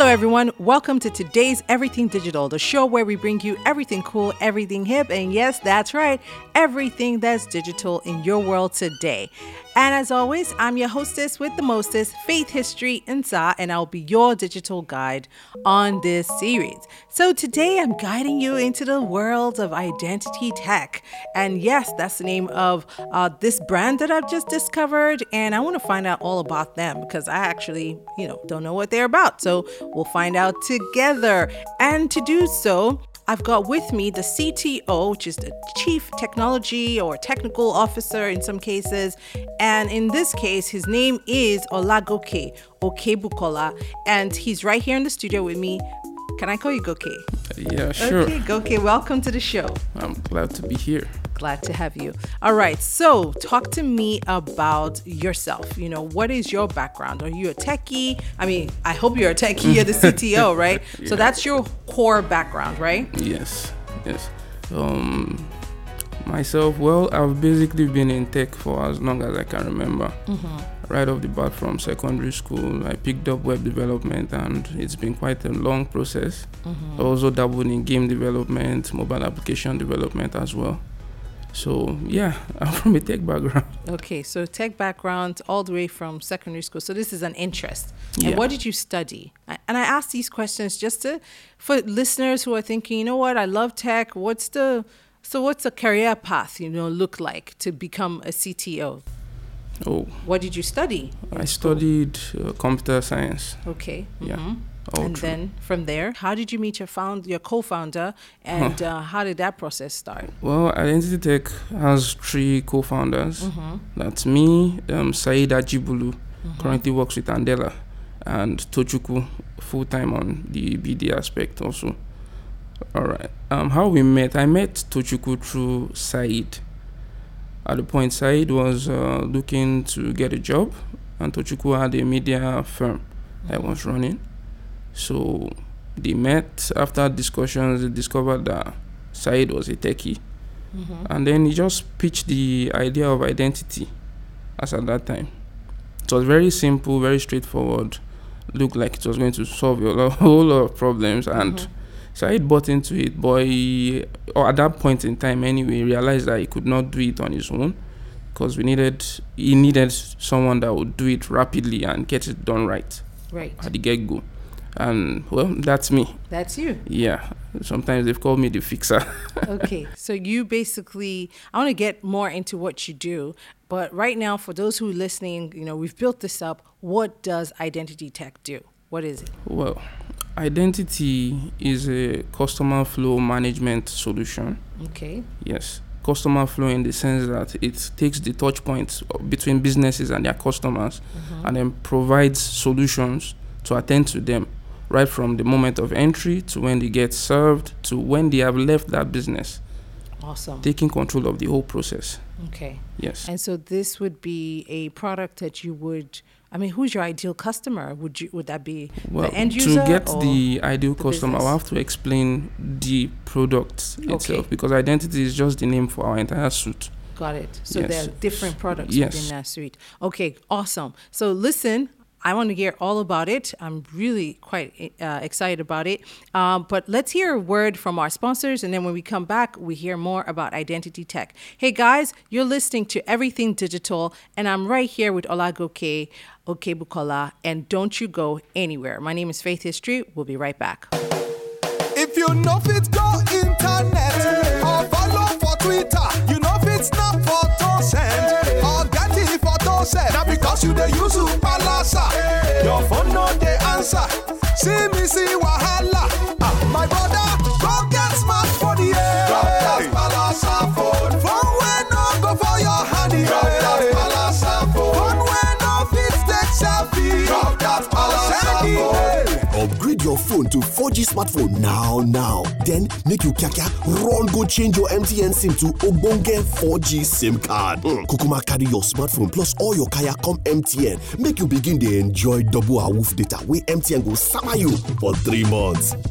Hello, everyone. Welcome to today's Everything Digital, the show where we bring you everything cool, everything hip, and yes, that's right, everything that's digital in your world today. And as always, I'm your hostess with the mostest, Faith History Insa, and I'll be your digital guide on this series. So today I'm guiding you into the world of identity tech. And yes, that's the name of uh, this brand that I've just discovered. And I want to find out all about them because I actually, you know, don't know what they're about. So we'll find out together. And to do so, I've got with me the CTO, which is the Chief Technology or Technical Officer in some cases. And in this case, his name is Olagoke Okebukola. And he's right here in the studio with me. Can I call you Goke? Yeah, sure. Okay, Goke, welcome to the show. I'm glad to be here. Glad to have you. All right, so talk to me about yourself. You know, what is your background? Are you a techie? I mean, I hope you're a techie. You're the CTO, right? Yeah. So that's your core background, right? Yes, yes. Um, myself, well, I've basically been in tech for as long as I can remember. Mm-hmm. Right off the bat from secondary school, I picked up web development, and it's been quite a long process. I also dabbled in game development, mobile application development as well. So yeah, I'm from a tech background. Okay, so tech background all the way from secondary school. So this is an interest. And Yeah. what did you study? And I ask these questions just to for listeners who are thinking, you know what, I love tech. What's the so what's a career path, you know, look like to become a CTO? Oh, What did you study? I studied uh, computer science. Okay. Yeah, mhm. all And through. then from there, how did you meet your found your co-founder, and uh, how did that process start? Well, Identity Tech has three co-founders. Mm-hmm. That's me, um, Said Ajibulu, currently works with Andela, and Tochukwu, full time on the BD aspect also. All right. Um, how we met? I met Tochukwu through Said. At the point, Said was uh, looking to get a job, and Tochukwu had a media firm that was running. So they met. After discussions, they discovered that Said was a techie. Mm-hmm. And then he just pitched the idea of identity as at that time. It was very simple, very straightforward. Looked like it was going to solve a whole lot of problems. And Mhm. So I bought into it, but he, or at that point in time anyway, realized that he could not do it on his own because we needed, he needed someone that would do it rapidly and get it done right Right. at the get go. And well, that's me. That's you. Yeah. Sometimes they've called me the fixer. okay, so you basically, I want to get more into what you do, but right now, for those who are listening, you know, we've built this up. What does identity tech do? What is it? Well, identity is a customer flow management solution. Okay. Yes. Customer flow in the sense that it takes the touch points between businesses and their customers mm-hmm. and then provides solutions to attend to them right from the moment of entry to when they get served to when they have left that business, Awesome. taking control of the whole process. Okay. Yes. And so this would be a product that you would. I mean, who's your ideal customer? Would you? Would that be Well, the end user? to get the ideal the customer, I'll have to explain the product itself Okay. because identity is just the name for our entire suite. Got it. So Yes. there are different products Yes. within that suite. Okay, awesome. So listen, I want to hear all about it. I'm really quite uh, excited about it. Um, but let's hear a word from our sponsors, and then when we come back, we hear more about identity tech. Hey guys, you're listening to Everything Digital, and I'm right here with Olagoke Okebukola, and don't you go anywhere. My name is Faith History. We'll be right back. If you go to 4G smartphone now now. Then make you kaka run go change your MTN SIM to Ogbonge 4G SIM card. Mm. Kukuma carry your smartphone plus all your kaya come MTN. Make you begin dey enjoy double awoof data wey MTN go summer you for three months.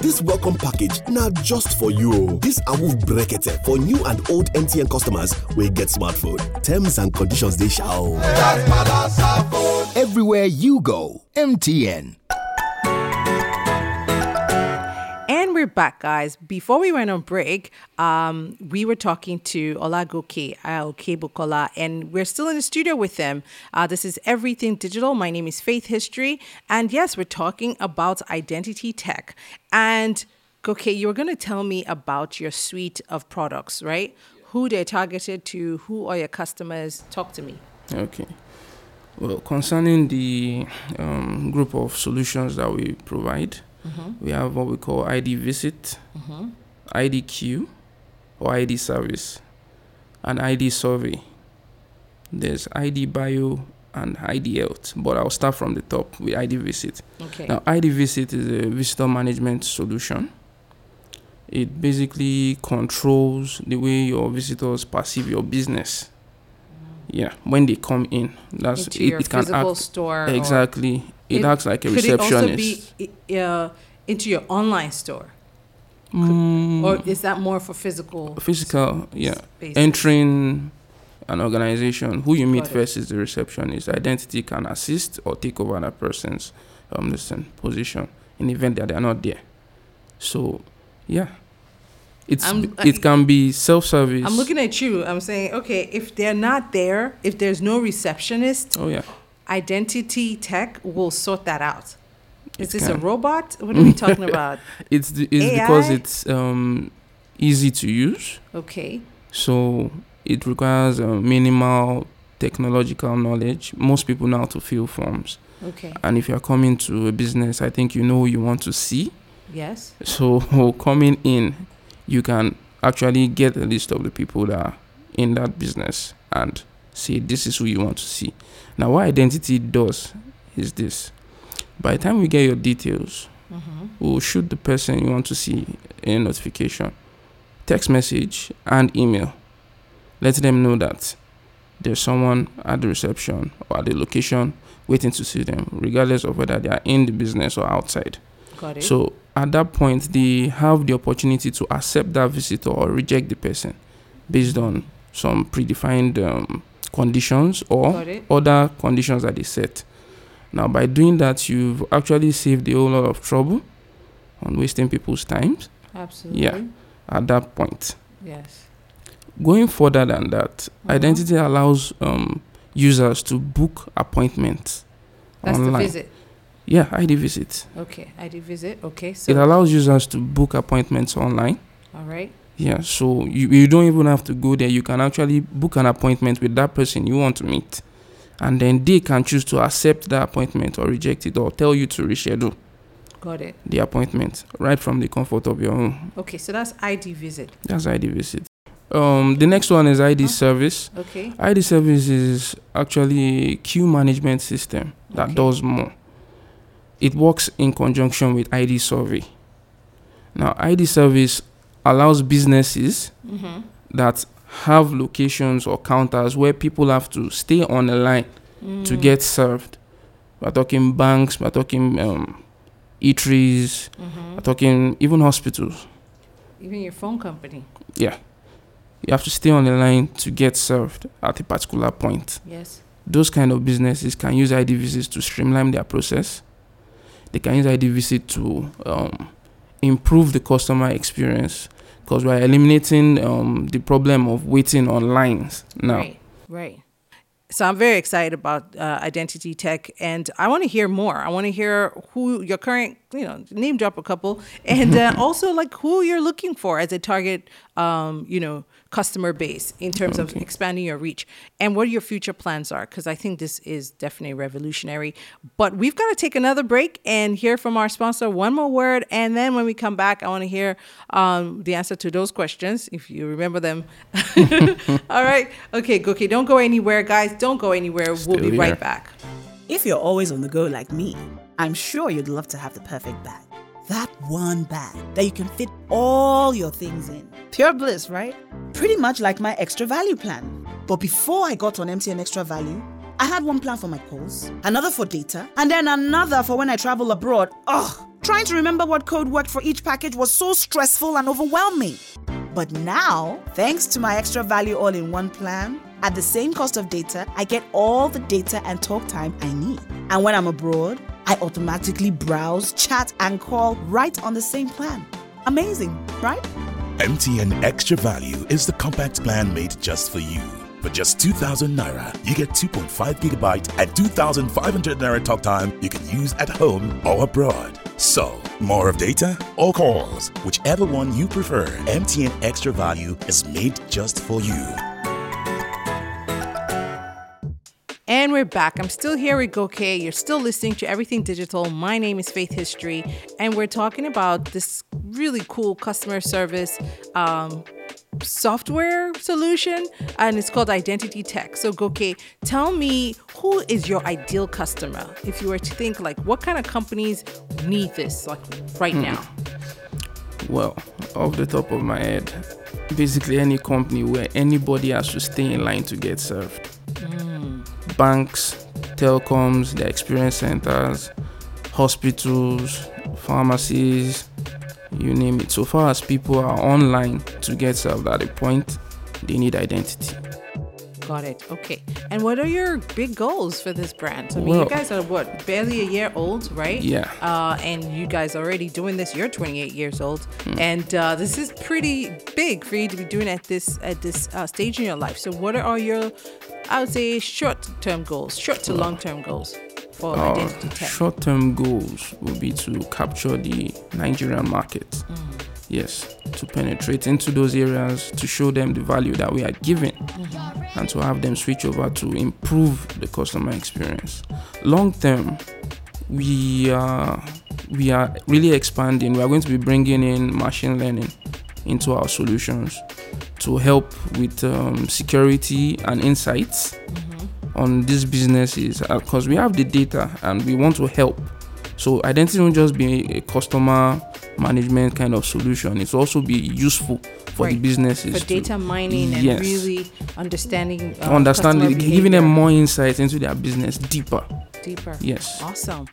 this welcome package na just for you. This awoof brekete for new and old MTN customers wey get smartphone. Terms and conditions they sha o. That palasa phone. Everywhere you go, MTN. We're back, guys. Before we went on break, um, we were talking to Olagoke Okebukola, and we're still in the studio with them. Uh, this is Everything Digital. My name is Faith History, and yes, we're talking about identity tech. And Goke, you were going to tell me about your suite of products, right? Who they're targeted to, who are your customers? Talk to me. Okay. Well, concerning the um, group of solutions that we provide, Mm-hmm. we have what we call ID Visit, mm-hmm. IDQ, or ID Service, and ID Survey. There's ID Bio and ID Health, but I'll start from the top with ID Visit. Okay. Now, ID Visit is a visitor management solution. It basically controls the way your visitors perceive your business. Mm. Yeah, when they come in, that's Into it, it can act store. exactly. It, acts like a could it also be uh, into your online store? Mm, Or is that more for physical? physical, yeah. spaces? Entering an organization, who you meet first is the receptionist. Identity can assist or take over that person's um, listen, position in the event that they are not there. So, yeah, it's I'm- it can be self-service. I'm looking at you. I'm saying, okay, if they're not there, if there's no receptionist, Oh yeah, identity tech will sort that out. Is It this a robot? What are we talking about? it's the, it's because it's um easy to use. Okay. So it requires uh, minimal technological knowledge. Most people know how to fill forms. Okay. And if you're coming to a business, I think you know who you want to see. Yes. So coming in, you can actually get a list of the people that are in that business and say this is who you want to see. Now, what identity does is this: by the time we get your details, Mm-hmm. we'll shoot the person you want to see a notification, text message, and email. Let them know that there's someone at the reception or at the location waiting to see them, regardless of whether they are in the business or outside. Got it. So at that point, they have the opportunity to accept that visitor or reject the person based on some predefined um, conditions or other conditions that they set. Now, by doing that, you've actually saved a whole lot of trouble on wasting people's time Absolutely. Yeah, at that point. Yes. Going further than that, Mhm. identity allows um, users to book appointments That's online. the visit. Yeah, ID visit. Okay. ID visit. Okay. So it allows users to book appointments online. all right. Yeah, so you, you don't even have to go there. You can actually book an appointment with that person you want to meet. And then they can choose to accept that appointment or reject it or tell you to reschedule Got it. the appointment right from the comfort of your home. Okay. So that's ID visit. That's ID visit. Um, the next one is ID Huh? service. Okay. ID service is actually a queue management system that Okay. does more. It works in conjunction with ID survey. Now, ID service allows businesses Mm-hmm. that have locations or counters where people have to stay on the line Mm. to get served. We're talking banks, we're talking um, eateries, Mm-hmm. we're talking even hospitals. Even your phone company. Yeah. You have to stay on the line to get served at a particular point. Yes. Those kind of businesses can use ID visits to streamline their process. They can use ID visit to um, improve the customer experience because we're eliminating um, the problem of waiting on lines now. Right. Right. So I'm very excited about uh, identity tech, and I want to hear more. I want to hear who your current, you know, name drop a couple, and uh, also like who you're looking for as a target, um, you know, customer base in terms of expanding your reach, and what your future plans are. Because I think this is definitely revolutionary. But we've got to take another break and hear from our sponsor one more word, and then when we come back, I want to hear um, the answer to those questions if you remember them. All right. Okay, Gookie, don't go anywhere, guys. Don't go anywhere. we'll be here. right back. If you're always on the go like me, I'm sure you'd love to have the perfect bag. That one bag that you can fit all your things in. Pure bliss, right? Pretty much like my extra value plan. But before I got on MTN Extra Value, I had one plan for my calls, another for data, and then another for when I travel abroad. Ugh, trying to remember what code worked for each package was so stressful and overwhelming. But now, thanks to my extra value all in one plan, at the same cost of data, I get all the data and talk time I need. And when I'm abroad, I automatically browse, chat, and call right on the same plan. Amazing, right? MTN Extra Value is the compact plan made just for you. For just 2,000 naira, you get 2.5 gigabyte and 2,500 naira talk time you can use at home or abroad. So, more of data or calls, whichever one you prefer, MTN Extra Value is made just for you. And we're back. I'm still here with Goke. You're still listening to Everything Digital. My name is Faith History, and we're talking about this really cool customer service um, software solution, and it's called Identity Tech. So, Goke, tell me who is your ideal customer? If you were to think, like, what kind of companies need this, like, right now? Well, off the top of my head, basically any company where anybody has to stay in line to get served. Banks, telecoms, their experience centers, hospitals, pharmacies, you name it. So far as people are online to get served at a point, they need identity. Got it. Okay. And what are your big goals for this brand? I mean, you guys are what, barely a year old, right? Yeah. Uh, and you guys are already doing this. You're 28 years old, and uh, this is pretty big for you to be doing at this at this uh, stage in your life. So, what are your, I would say, short-term goals, short to long-term goals for Our Identity Tech? short term goals will be to capture the Nigerian market. Mm. Yes, to penetrate into those areas, to show them the value that we are giving, Mm-hmm. and to have them switch over to improve the customer experience. Long term, we are we are really expanding. We are going to be bringing in machine learning into our solutions to help with um, security and insights on these businesses because we have the data and we want to help. So identity won't just be a customer management kind of solution. It's also be useful for the businesses For to- data mining and Yes. really understanding, uh, understand, customer giving them more insights into their business deeper. deeper. Yes. Awesome.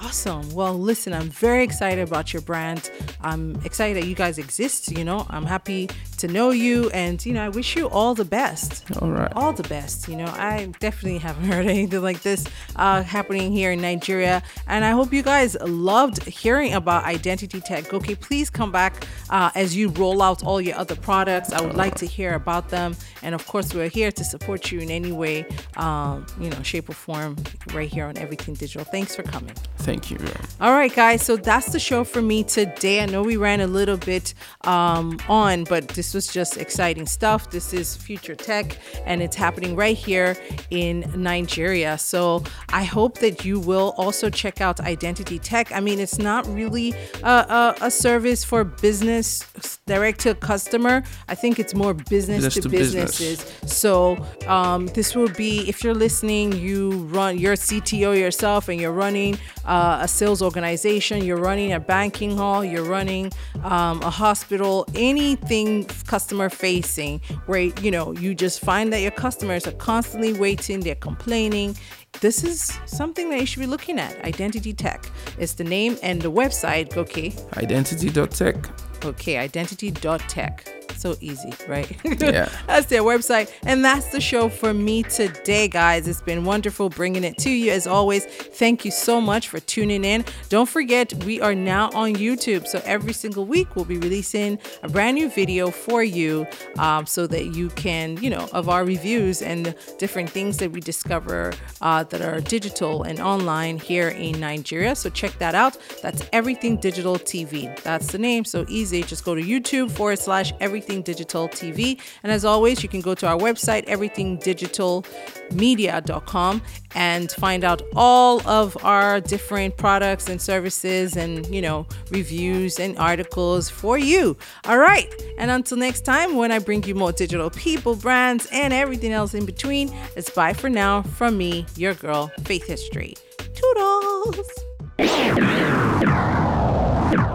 Awesome. Well, listen, I'm very excited about your brand. I'm excited that you guys exist. You know, I'm happy to know you, and you know, I wish you all the best. All right. All the best. You know, I definitely haven't heard anything like this uh, happening here in Nigeria, and I hope you guys loved hearing about Identity Tech. Okay, please come back uh, as you roll out all your other products. I would like to hear about them, and of course, we're here to support you in any way, um, you know, shape or form, right here on Everything Digital. Thanks for coming. Thank you. All right, guys. So that's the show for me today. I know we ran a little bit um, on, but this was just exciting stuff. This is Future Tech, and it's happening right here in Nigeria. So I hope that you will also check out Identity Tech. I mean, it's not really a, a, a service for business direct to customer. I think it's more business, Business to, to business. businesses. So um, this will be if you're listening, you run you're CTO yourself and you're running uh, a sales organization, you're running a banking hall, you're running um, a hospital, anything customer facing where you know you just find that your customers are constantly waiting, they're complaining. This is something that you should be looking at. Identity Tech is the name and the website. Okay, Identity.tech. okay, identity.tech. So easy, right? Yeah. that's their website. And that's the show for me today, guys. It's been wonderful bringing it to you. As always, thank you so much for tuning in. Don't forget, we are now on YouTube. So every single week, we'll be releasing a brand new video for you um, so that you can, you know, of our reviews and different things that we discover uh, that are digital and online here in Nigeria. So check that out. That's Everything Digital TV. That's the name. So easy. Just go to YouTube forward slash Everything Digital TV. And as always, you can go to our website, everythingdigitalmedia.com, and find out all of our different products and services and, you know, reviews and articles for you. All right. And until next time, when I bring you more digital people, brands, and everything else in between, it's bye for now from me, your girl, Faith History. Toodles.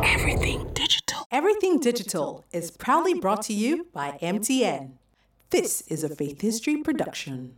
Everything. Everything Digital is proudly brought to you by MTN. This is a Faith History production.